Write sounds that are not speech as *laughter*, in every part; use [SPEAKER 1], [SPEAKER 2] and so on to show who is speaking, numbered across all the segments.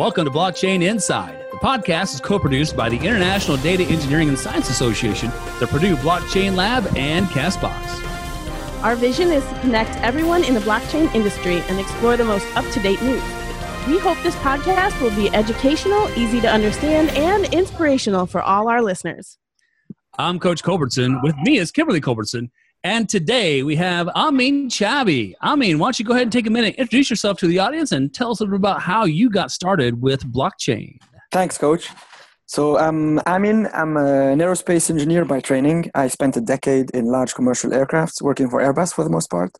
[SPEAKER 1] Welcome to Blockchain Inside. The podcast is co produced by the International Data Engineering and Science Association, the Purdue Blockchain Lab, and Castbox.
[SPEAKER 2] Our vision is to connect everyone in the blockchain industry and explore the most up to date news. We hope this podcast will be educational, easy to understand, and inspirational for all our listeners.
[SPEAKER 1] I'm Coach Culbertson. With me is Kimberly Culbertson. And today we have Amin Chabi. Amin, why don't you go ahead and take a minute, introduce yourself to the audience, and tell us a little about how you got started with blockchain.
[SPEAKER 3] Thanks, Coach. So I'm Amin. I'm an aerospace engineer by training. I spent a decade in large commercial aircrafts, working for Airbus for the most part.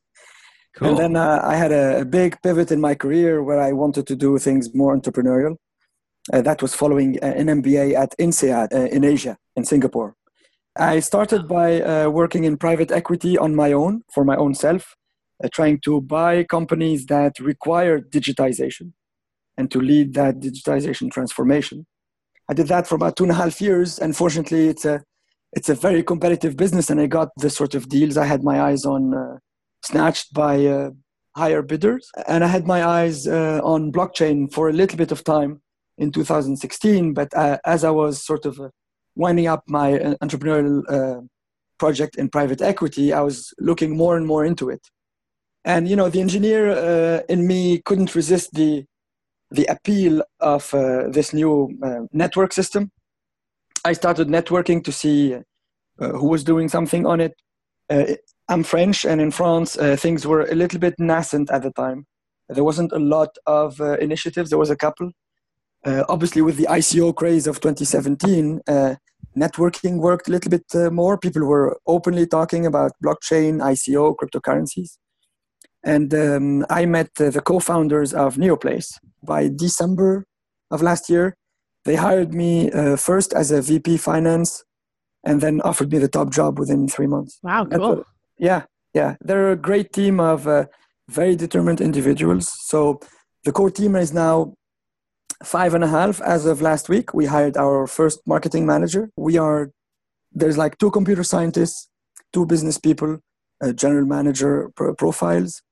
[SPEAKER 3] Cool. And then uh, I had a, a, big pivot in my career where I wanted to do things more entrepreneurial. Uh, that was following uh, an MBA at INSEAD uh, in Asia, in Singapore. I started by uh, working in private equity on my own, for my own self, uh, trying to buy companies that require digitization and to lead that digitization transformation. I did that for about two and a half years. Unfortunately, it's a it's a very competitive business, and I got the sort of deals I had my eyes on uh, snatched by uh, higher bidders, and I had my eyes uh, on blockchain for a little bit of time in 2016. But uh, as I was sort of winding up my uh, entrepreneurial uh, project in private equity, I was looking more and more into it. And you know, the engineer uh, in me couldn't resist the the appeal of uh, this new uh, network system. I started networking to see uh, who was doing something on it. I'm French, and in France, things were a little bit nascent at the time. There wasn't a lot of initiatives. There was a couple, uh, obviously, with the ICO craze of 2017, uh, networking worked a little bit uh, more. People were openly talking about blockchain, ICO, cryptocurrencies. And um, I met uh, the co founders of Neoplace by December of last year. They hired me uh, first as a VP finance and then offered me the top job within three months.
[SPEAKER 2] Wow, cool.
[SPEAKER 3] What, yeah, yeah. They're a great team of uh, very determined individuals. So the core team is now five and a half as of last week we hired our first marketing manager. We are there's like two computer scientists two business people a general manager pro- profiles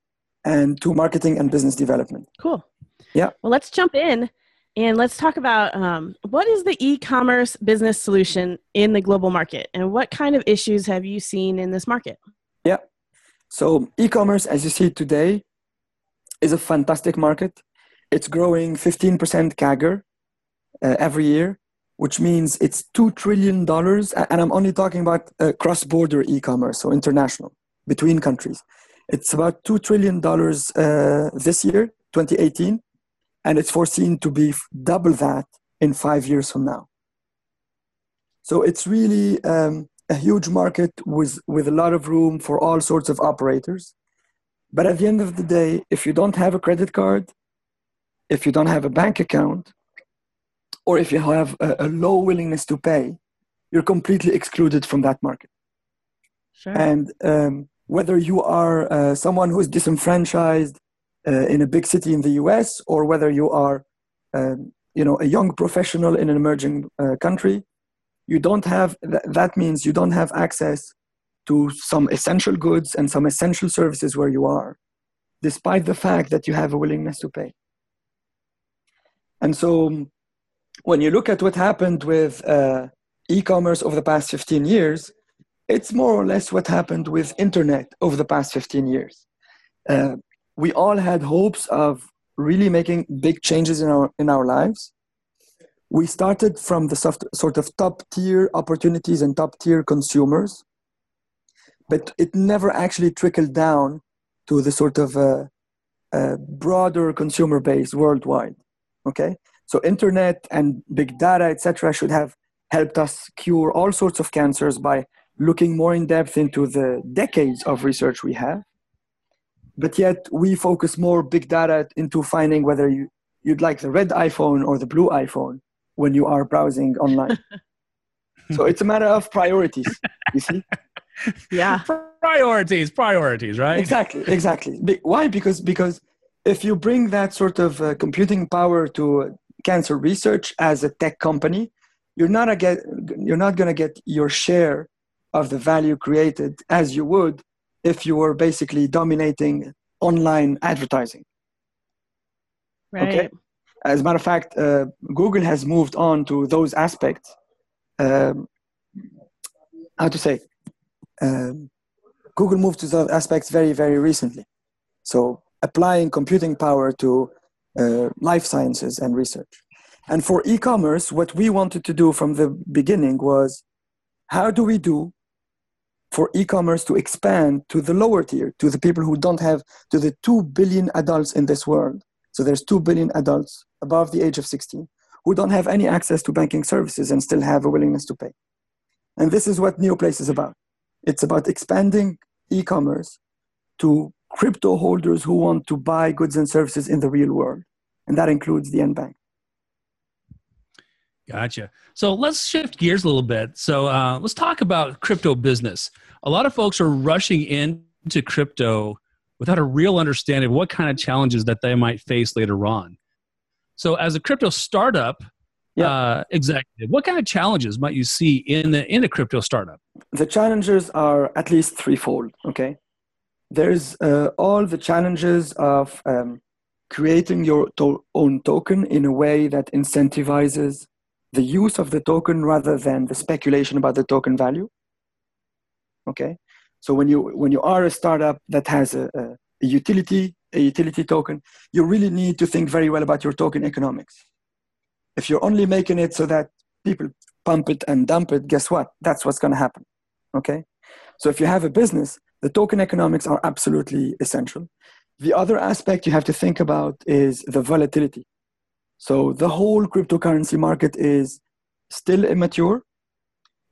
[SPEAKER 3] and two marketing and business development.
[SPEAKER 2] Cool.
[SPEAKER 3] Yeah.
[SPEAKER 2] Well let's jump in and let's talk about um, what is the e-commerce business solution in the global market? And what kind of issues have you seen in this market?
[SPEAKER 3] Yeah. So e-commerce as you see today is a fantastic market it's growing 15% CAGR uh, every year, which means it's $2 trillion. And I'm only talking about uh, cross border e commerce, so international, between countries. It's about $2 trillion uh, this year, 2018, and it's foreseen to be double that in five years from now. So it's really um, a huge market with, with a lot of room for all sorts of operators. But at the end of the day, if you don't have a credit card, if you don't have a bank account or if you have a, a low willingness to pay, you're completely excluded from that market.
[SPEAKER 2] Sure.
[SPEAKER 3] And um, whether you are uh, someone who is disenfranchised uh, in a big city in the US or whether you are um, you know, a young professional in an emerging uh, country, you don't have, th- that means you don't have access to some essential goods and some essential services where you are, despite the fact that you have a willingness to pay. And so when you look at what happened with uh, e-commerce over the past 15 years, it's more or less what happened with internet over the past 15 years. Uh, we all had hopes of really making big changes in our in our lives. We started from the soft, sort of top tier opportunities and top tier consumers, but it never actually trickled down to the sort of uh, uh, broader consumer base worldwide okay? So internet and big data etc should have helped us cure all sorts of cancers by looking more in depth into the decades of research we have. But yet we focus more big data into finding whether you, you'd like the red iphone or the blue iphone when you are browsing online. *laughs* So it's a matter of priorities you see?
[SPEAKER 2] Yeah.
[SPEAKER 1] Priorities priorities right?
[SPEAKER 3] Exactly exactly. Why? Because because if you bring that sort of uh, computing power to cancer research as a tech company, you're not, a get, you're not going to get your share of the value created as you would if you were basically dominating online advertising.
[SPEAKER 2] Right. Okay.
[SPEAKER 3] as a matter of fact, uh, Google has moved on to those aspects. Um, how to say? Um, Google moved to those aspects very, very recently. So applying computing power to uh, life sciences and research. And for e-commerce, what we wanted to do from the beginning was, how do we do for e-commerce to expand to the lower tier, to the people who don't have, to the 2 billion adults in this world. So there's 2 billion adults above the age of 16 who don't have any access to banking services and still have a willingness to pay. And this is what Neoplace is about. It's about expanding e-commerce to crypto holders who want to buy goods and services in the real world. And that includes the unbanked.
[SPEAKER 1] Gotcha. So let's shift gears a little bit. So uh, let's talk about crypto business. A lot of folks are rushing into crypto without a real understanding of what kind of challenges that they might face later on. So, as a crypto startup yeah. uh, executive, what kind of challenges might you see in the in a crypto startup?
[SPEAKER 3] The challenges are at least threefold. Okay, there's uh, all the challenges of um, creating your to- own token in a way that incentivizes the use of the token rather than the speculation about the token value. Okay? So when you when you are a startup that has a, a, a utility a utility token you really need to think very well about your token economics. If you're only making it so that people pump it and dump it guess what? That's what's going to happen. Okay? So if you have a business the token economics are absolutely essential the other aspect you have to think about is the volatility so the whole cryptocurrency market is still immature.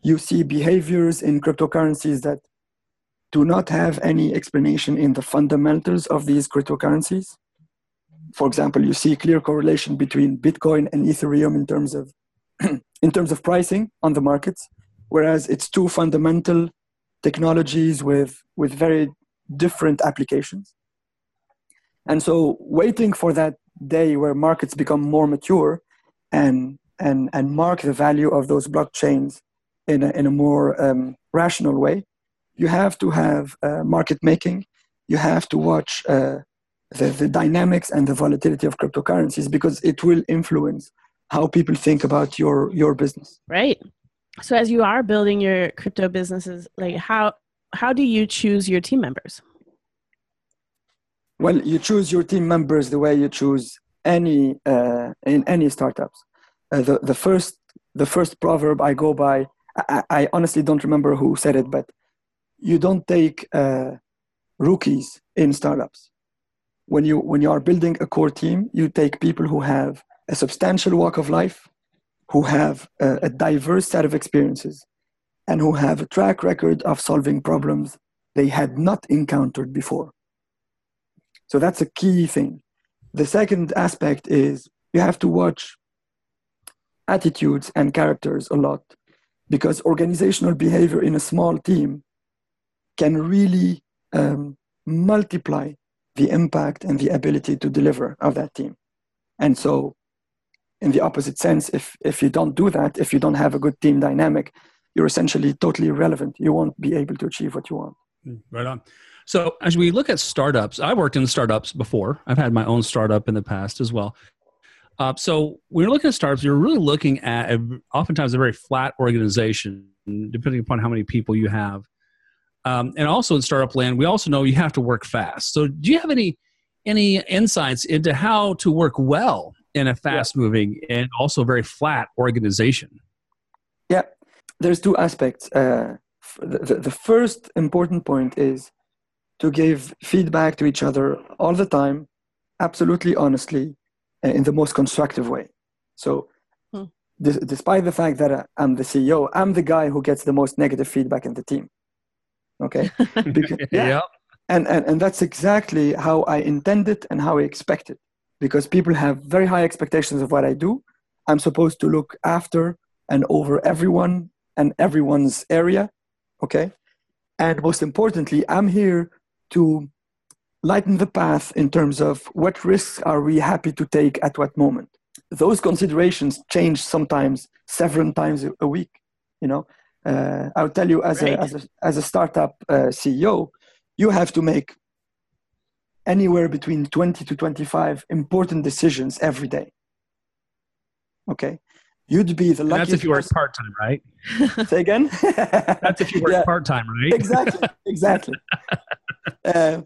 [SPEAKER 3] You see behaviors in cryptocurrencies that do not have any explanation in the fundamentals of these cryptocurrencies. For example, you see clear correlation between Bitcoin and Ethereum in terms of *clears throat* in terms of pricing on the markets, whereas it's two fundamental technologies with with very different applications. And so waiting for that day where markets become more mature and and and mark the value of those blockchains in a, in a more um, rational way you have to have uh, market making. You have to watch uh, the, the dynamics and the volatility of cryptocurrencies because it will influence how people think about your your business.
[SPEAKER 2] Right so as you are building your crypto businesses like how how do you choose your team members
[SPEAKER 3] well, you choose your team members the way you choose any uh, in any startups. Uh, the the first the first proverb I go by, I, I, honestly don't remember who said it, but you don't take uh, rookies in startups. When you when you are building a core team, you take people who have a substantial walk of life, who have a, a diverse set of experiences, and who have a track record of solving problems they had not encountered before. So that's a key thing. The second aspect is you have to watch attitudes and characters a lot because organizational behavior in a small team can really um, multiply the impact and the ability to deliver of that team. And so, in the opposite sense, if, if you don't do that, if you don't have a good team dynamic, you're essentially totally irrelevant. You won't be able to achieve what you want.
[SPEAKER 1] Mm, right on. So as we look at startups, I worked in startups before. I've had my own startup in the past as well. Uh, so when you're looking at startups, you're really looking at a, oftentimes a very flat organization, depending upon how many people you have. Um, and also in startup land, we also know you have to work fast. So do you have any any insights into how to work well in a fast moving yeah. and also very flat organization?
[SPEAKER 3] Yeah, there's two aspects. Uh, the, the first important point is to give feedback to each other all the time, absolutely honestly, in the most constructive way. So, hmm. d- despite the fact that uh, I'm the CEO, I'm the guy who gets the most negative feedback in the team. Okay? *laughs*
[SPEAKER 1] Because, *laughs* yeah. yep.
[SPEAKER 3] And, and, and that's exactly how I intended and how I expected. Because people have very high expectations of what I do. I'm supposed to look after and over everyone and everyone's area. Okay? And most importantly, I'm here to lighten the path in terms of what risks are we happy to take at what moment. Those considerations change sometimes several times a week. You know, uh, I'll tell you as, right. a, as, a, as a startup uh, CEO, you have to make anywhere between 20 to 25 important decisions every day. Okay, you'd be the luckiest.
[SPEAKER 1] That's if you work part time, right? *laughs*
[SPEAKER 3] Say again. *laughs*
[SPEAKER 1] that's if you work yeah. part time, right?
[SPEAKER 3] exactly. Exactly. *laughs* uh,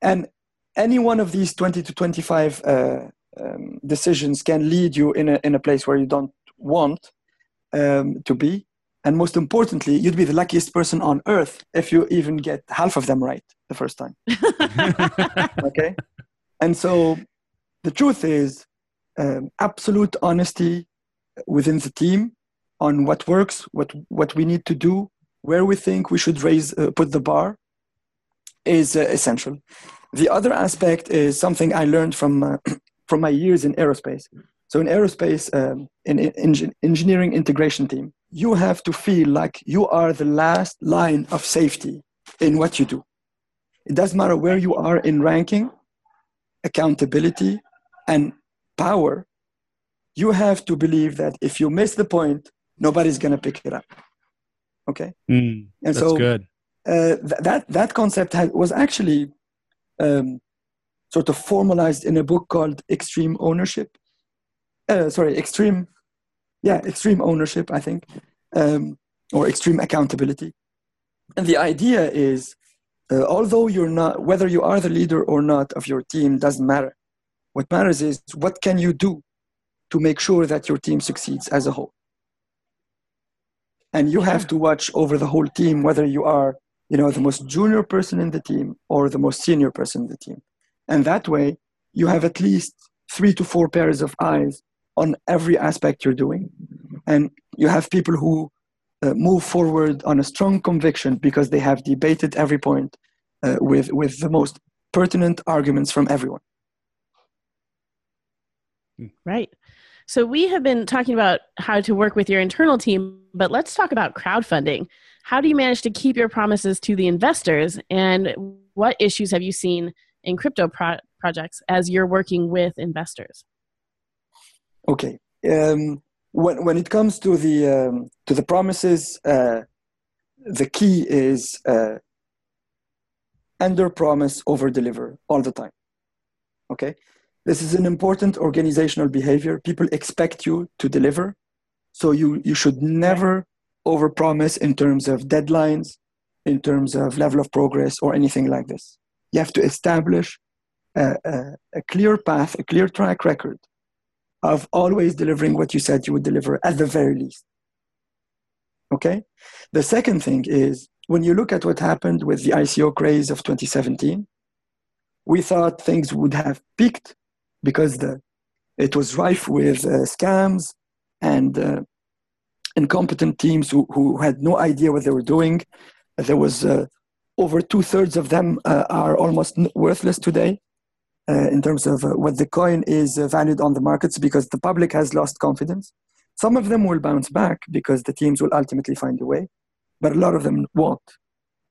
[SPEAKER 3] and any one of these 20 to 25 uh, um, decisions can lead you in a, in a place where you don't want um, to be. And most importantly, you'd be the luckiest person on earth if you even get half of them right the first time. *laughs* okay? And so the truth is um, absolute honesty within the team on what works, what, what we need to do, where we think we should raise, uh, put the bar is uh, essential. The other aspect is something I learned from, uh, *clears throat* from my years in aerospace. So in aerospace, um, in, in engineering integration team, you have to feel like you are the last line of safety in what you do. It doesn't matter where you are in ranking, accountability, and power. You have to believe that if you miss the point, nobody's going to pick it up. Okay.
[SPEAKER 1] Mm, and so good.
[SPEAKER 3] Uh, th- that that concept had, was actually um, sort of formalized in a book called Extreme Ownership. Uh, sorry, Extreme, yeah, Extreme Ownership, I think, um, or Extreme Accountability. And the idea is, uh, although you're not, whether you are the leader or not of your team doesn't matter. What matters is what can you do to make sure that your team succeeds as a whole. And you have to watch over the whole team, whether you are you know, the most junior person in the team or the most senior person in the team. And that way, you have at least three to four pairs of eyes on every aspect you're doing. And you have people who uh, move forward on a strong conviction because they have debated every point uh, with, with the most pertinent arguments from everyone.
[SPEAKER 2] Right. So we have been talking about how to work with your internal team, but let's talk about crowdfunding. How do you manage to keep your promises to the investors? And what issues have you seen in crypto pro- projects as you're working with investors?
[SPEAKER 3] Okay. Um, when, when it comes to the, um, to the promises, uh, the key is uh, under promise, over deliver all the time. Okay. This is an important organizational behavior. People expect you to deliver. So you, you should never over promise in terms of deadlines, in terms of level of progress, or anything like this. You have to establish a, a, a clear path, a clear track record of always delivering what you said you would deliver at the very least. Okay? The second thing is when you look at what happened with the ICO craze of 2017, we thought things would have peaked because the, it was rife with uh, scams and uh, incompetent teams who, who had no idea what they were doing. There was uh, over two thirds of them uh, are almost worthless today uh, in terms of uh, what the coin is uh, valued on the markets because the public has lost confidence. Some of them will bounce back because the teams will ultimately find a way, but a lot of them won't.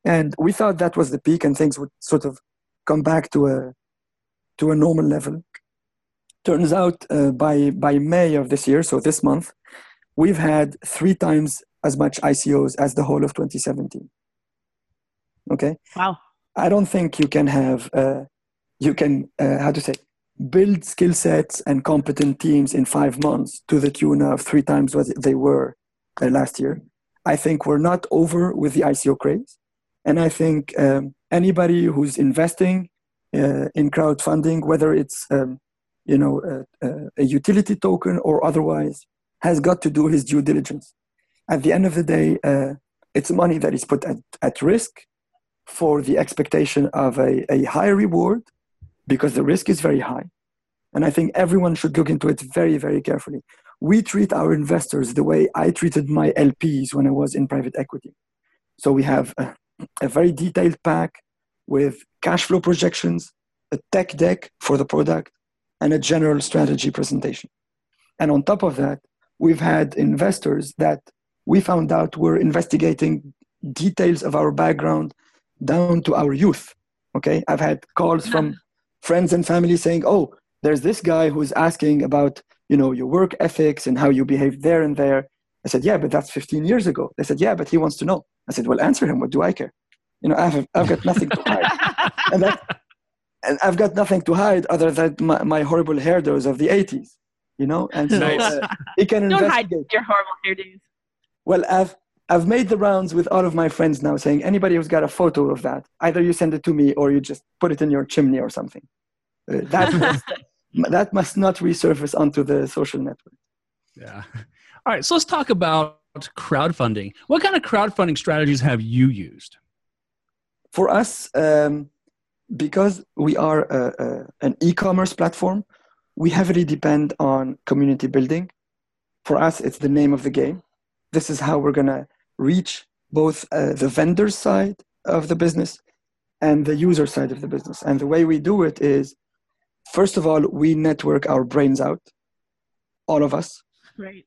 [SPEAKER 3] And we thought that was the peak and things would sort of come back to a to a normal level. Turns out uh, by by May of this year, so this month, we've had three times as much ICOs as the whole of 2017. Okay.
[SPEAKER 2] Wow.
[SPEAKER 3] I don't think you can have, uh, you can, uh, how to say, build skill sets and competent teams in five months to the tune of three times what they were uh, last year. I think we're not over with the ICO craze. And I think um, anybody who's investing uh, in crowdfunding, whether it's um, you know a, a, utility token or otherwise, has got to do his due diligence. At the end of the day, uh, it's money that is put at, at risk for the expectation of a, a high reward because the risk is very high. And I think everyone should look into it very, very carefully. We treat our investors the way I treated my LPs when I was in private equity. So we have a, a very detailed pack with cash flow projections, a tech deck for the product, and a general strategy presentation. And on top of that, we've had investors that we found out were investigating details of our background down to our youth. Okay, I've had calls from friends and family saying, "Oh, there's this guy who's asking about you know your work ethics and how you behave there and there." I said, "Yeah, but that's 15 years ago." They said, "Yeah, but he wants to know." I said, "Well, answer him. What do I care? You know, I've I've got nothing to hide, *laughs* and that, and I've got nothing to hide other than my, my horrible hairdos of the 80s you know, and so uh, he can *laughs*
[SPEAKER 2] Don't
[SPEAKER 3] investigate.
[SPEAKER 2] hide your horrible hairdos.
[SPEAKER 3] Well, I've I've made the rounds with all of my friends now, saying anybody who's got a photo of that, either you send it to me or you just put it in your chimney or something. Uh, that *laughs* must, that must not resurface onto the social network.
[SPEAKER 1] Yeah. *laughs* All right. So let's talk about crowdfunding. What kind of crowdfunding strategies have you used?
[SPEAKER 3] For us, um, because we are a, a, an e-commerce platform, we heavily depend on community building. For us, it's the name of the game. This is how we're gonna reach both uh, the vendor side of the business and the user side of the business. And the way we do it is, first of all, we network our brains out, all of us.
[SPEAKER 2] Right.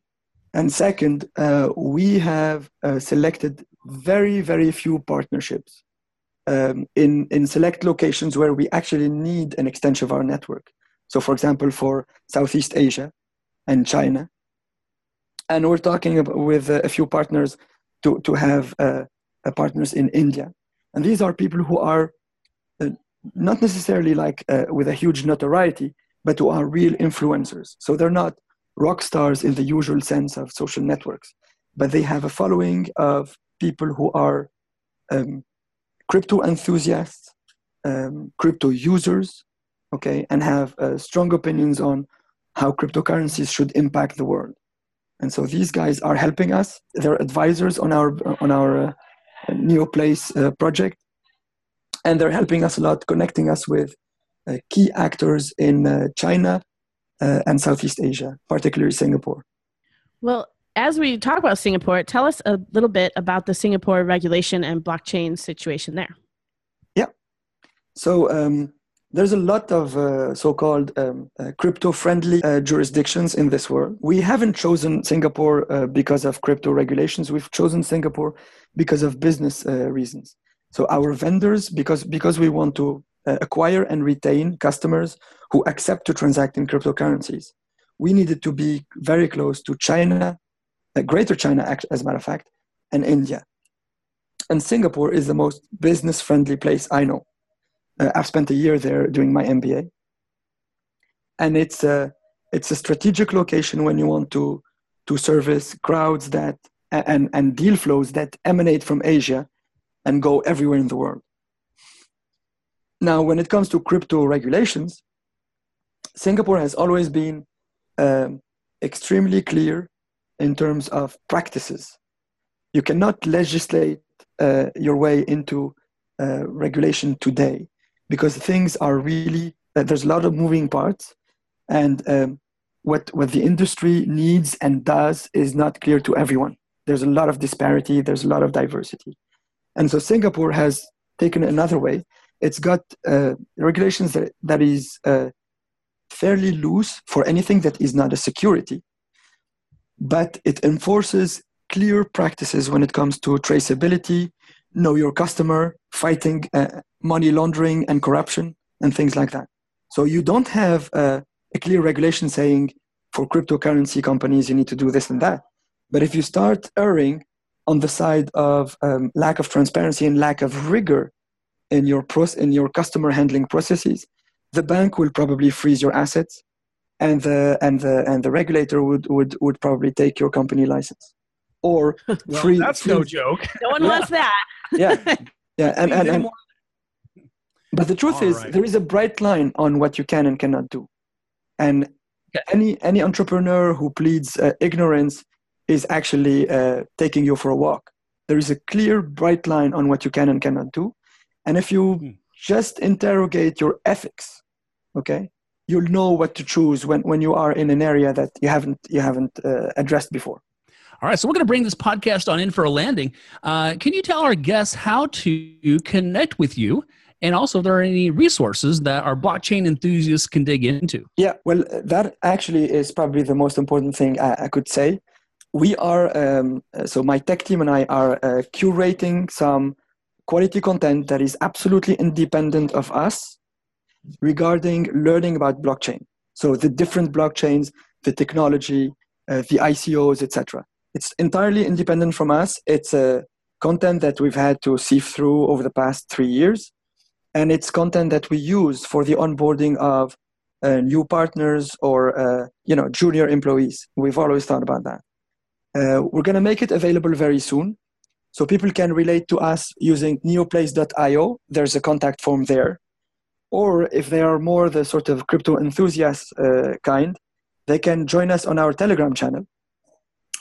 [SPEAKER 3] And second, uh, we have uh, selected very, very few partnerships um, in, in select locations where we actually need an extension of our network. So, for example, for Southeast Asia and China. And we're talking about, with a few partners to, to have uh, partners in India. And these are people who are uh, not necessarily like uh, with a huge notoriety, but who are real influencers. So they're not rock stars in the usual sense of social networks, but they have a following of people who are um, crypto enthusiasts, um, crypto users, okay, and have uh, strong opinions on how cryptocurrencies should impact the world. And so these guys are helping us. They're advisors on our on our uh, Neoplace uh, project, and they're helping us a lot, connecting us with uh, key actors in uh, China uh, and Southeast Asia, particularly Singapore.
[SPEAKER 2] Well, as we talk about Singapore, tell us a little bit about the Singapore regulation and blockchain situation there.
[SPEAKER 3] Yeah. So um, there's a lot of uh, so-called um, uh, crypto-friendly uh, jurisdictions in this world. We haven't chosen Singapore uh, because of crypto regulations. We've chosen Singapore because of business uh, reasons. So our vendors, because because we want to uh, acquire and retain customers who accept to transact in cryptocurrencies, we needed to be very close to China, Greater China, as a matter of fact, and India. And Singapore is the most business-friendly place I know uh, I've spent a year there doing my MBA, and it's a it's a strategic location when you want to to service crowds that and and deal flows that emanate from Asia and go everywhere in the world. Now, when it comes to crypto regulations, Singapore has always been um, extremely clear in terms of practices. You cannot legislate uh, your way into uh, regulation today because things are really uh, there's a lot of moving parts and um, what what the industry needs and does is not clear to everyone. There's a lot of disparity there's a lot of diversity. And so singapore has taken another way. It's got uh, regulations that, that is uh, fairly loose for anything that is not a security. But it enforces clear practices when it comes to traceability know your customer, fighting uh, money laundering and corruption, and things like that. So you don't have uh, a clear regulation saying for cryptocurrency companies you need to do this and that. But if you start erring on the side of um, lack of transparency and lack of rigor in your proce- in your customer handling processes, the bank will probably freeze your assets, and the and the and the regulator would would would probably take your company license, or *laughs*
[SPEAKER 1] well,
[SPEAKER 3] free.
[SPEAKER 1] That's
[SPEAKER 3] free,
[SPEAKER 1] no joke.
[SPEAKER 2] No one
[SPEAKER 3] Yeah.
[SPEAKER 2] wants that.
[SPEAKER 3] yeah yeah and, and, and but the truth
[SPEAKER 1] All
[SPEAKER 3] is
[SPEAKER 1] right.
[SPEAKER 3] there is a bright line on what you can and cannot do and
[SPEAKER 1] Okay.
[SPEAKER 3] any any entrepreneur who pleads uh, ignorance is actually uh, taking you for a walk there is a clear bright line on what you can and cannot do and if you
[SPEAKER 1] Hmm.
[SPEAKER 3] just interrogate your ethics okay you'll know what to choose when, when you are in an area that you haven't you haven't uh, addressed before
[SPEAKER 1] All right, so we're going to bring this podcast on in for a landing. Uh, can you tell our guests how to connect with you, and also if there are any resources that our blockchain enthusiasts can dig into?
[SPEAKER 3] Yeah, well, that actually is probably the most important thing I, I could say. We are, um, uh, so my tech team and I are uh, curating some quality content that is absolutely independent of us regarding learning about blockchain. So the different blockchains, the technology, uh, the ICOs, etc. It's entirely independent from us. It's a content that we've had to sift through over the past three years, and it's content that we use for the onboarding of uh, new partners or uh, you know junior employees. We've always thought about that. Uh, we're going to make it available very soon, so people can relate to us using neoplace.io. There's a contact form there, or if they are more the sort of crypto enthusiast uh, kind, they can join us on our Telegram channel,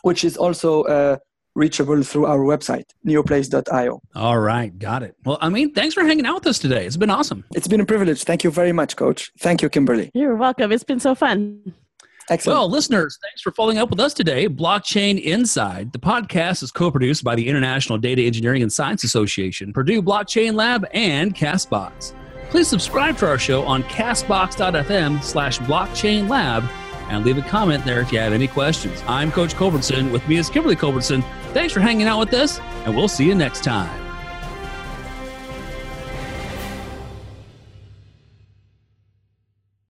[SPEAKER 3] which is also uh, reachable through our website, neoplace.io.
[SPEAKER 1] All right, got it. Well, Amin, thanks for hanging out with us today. It's been awesome.
[SPEAKER 3] It's been a privilege. Thank you very much, Coach. Thank you, Kimberly.
[SPEAKER 2] You're welcome. It's been so fun.
[SPEAKER 3] Excellent.
[SPEAKER 1] Well, listeners, thanks for following up with us today. Blockchain Inside. The podcast is co produced by the International Data Engineering and Science Association, Purdue Blockchain Lab, and Castbox. Please subscribe to our show on castbox.fm slash blockchain lab and leave a comment there if you have any questions. I'm Coach Culbertson. With me is Kimberly Culbertson. Thanks for hanging out with us, and we'll see you next time.